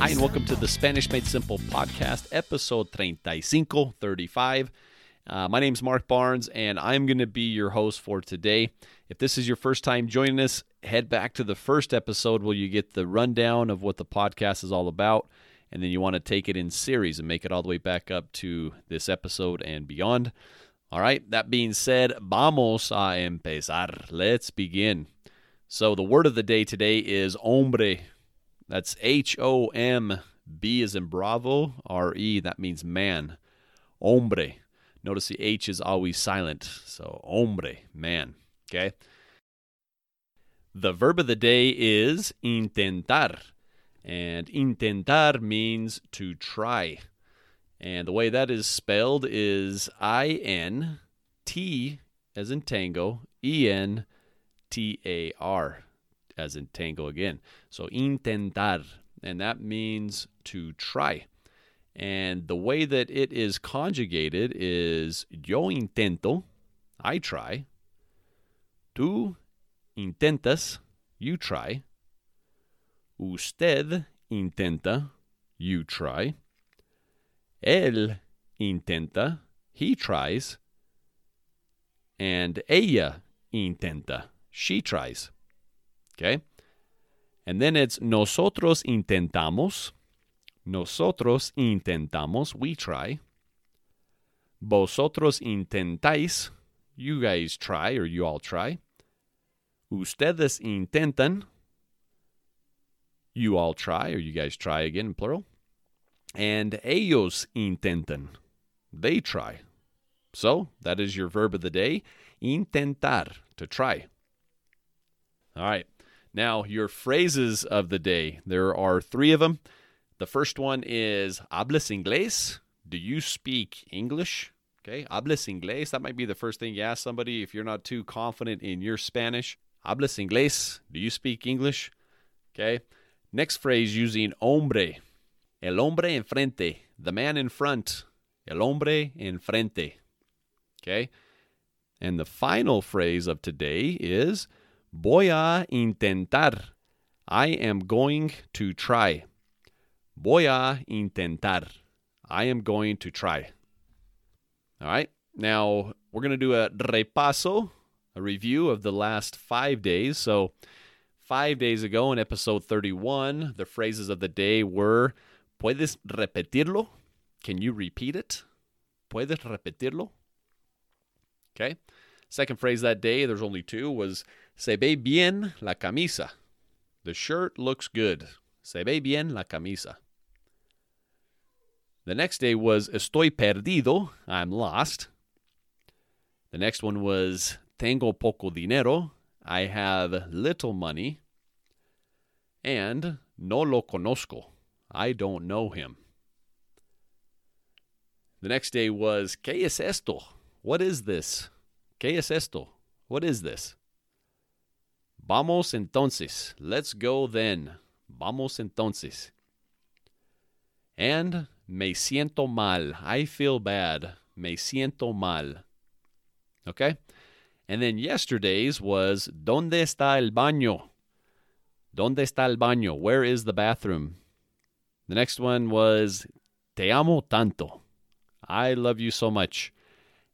Hi, and welcome to the Spanish Made Simple podcast, episode 35, 35. Uh, my Mark Barnes, and I'm going to be your host for today. If this is your first time joining us, head back to the first episode where you get the rundown of what the podcast is all about, and then you want to take it in series and make it all the way back up to this episode and beyond. All right, that being said, vamos a empezar. Let's begin. So, the word of the day today is hombre. That's H O M B is in Bravo, R E. That means man. Hombre. Notice the H is always silent. So, hombre, man. Okay. The verb of the day is intentar. And intentar means to try. And the way that is spelled is I N T as in tango, E N T A R as in tango again. So intentar, and that means to try. And the way that it is conjugated is yo intento, I try. Tú intentas, you try. Usted intenta, you try. Él intenta, he tries. And ella intenta, she tries. Okay? And then it's nosotros intentamos. Nosotros intentamos. We try. Vosotros intentáis. You guys try or you all try. Ustedes intentan. You all try or you guys try again in plural. And ellos intentan. They try. So that is your verb of the day. Intentar, to try. All right. Now, your phrases of the day. There are three of them. The first one is hablas inglés? Do you speak English? Okay, hablas inglés? That might be the first thing you ask somebody if you're not too confident in your Spanish. Hablas inglés? Do you speak English? Okay. Next phrase using hombre. El hombre enfrente. The man in front. El hombre enfrente. Okay. And the final phrase of today is Voy a intentar. I am going to try. Voy a intentar. I am going to try. All right. Now, we're going to do a repaso, a review of the last five days. So, five days ago in episode 31, the phrases of the day were ¿Puedes repetirlo? Can you repeat it? ¿Puedes repetirlo? Okay. Second phrase that day, there's only two, was Se ve bien la camisa. The shirt looks good. Se ve bien la camisa. The next day was Estoy perdido. I'm lost. The next one was Tengo poco dinero. I have little money. And No lo conozco. I don't know him. The next day was ¿Qué es esto? What is this? ¿Qué es esto? What is this? Vamos entonces. Let's go then. Vamos entonces. And me siento mal. I feel bad. Me siento mal. Okay? And then yesterday's was ¿Dónde está el baño? ¿Dónde está el baño? Where is the bathroom? The next one was Te amo tanto. I love you so much.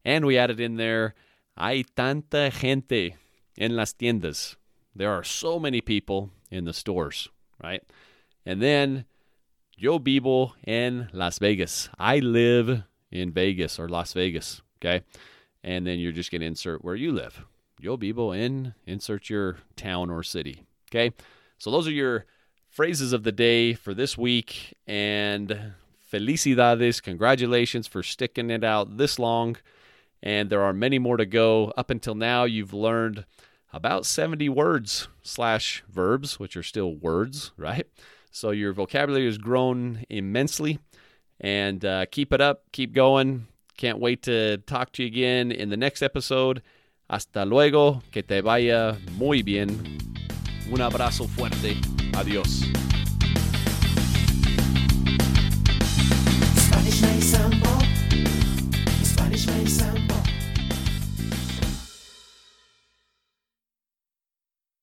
And we added in there Hay tanta gente en las tiendas. There are so many people in the stores, right? And then Yo vivo en Las Vegas. I live in Vegas or Las Vegas, okay? And then you're just going to insert where you live. Yo vivo in, insert your town or city, okay? So those are your phrases of the day for this week. And felicidades, congratulations for sticking it out this long. And there are many more to go. Up until now, you've learned about 70 words slash verbs, which are still words, right? So your vocabulary has grown immensely. And uh, keep it up, keep going. Can't wait to talk to you again in the next episode. Hasta luego, que te vaya muy bien. Un abrazo fuerte. Adiós.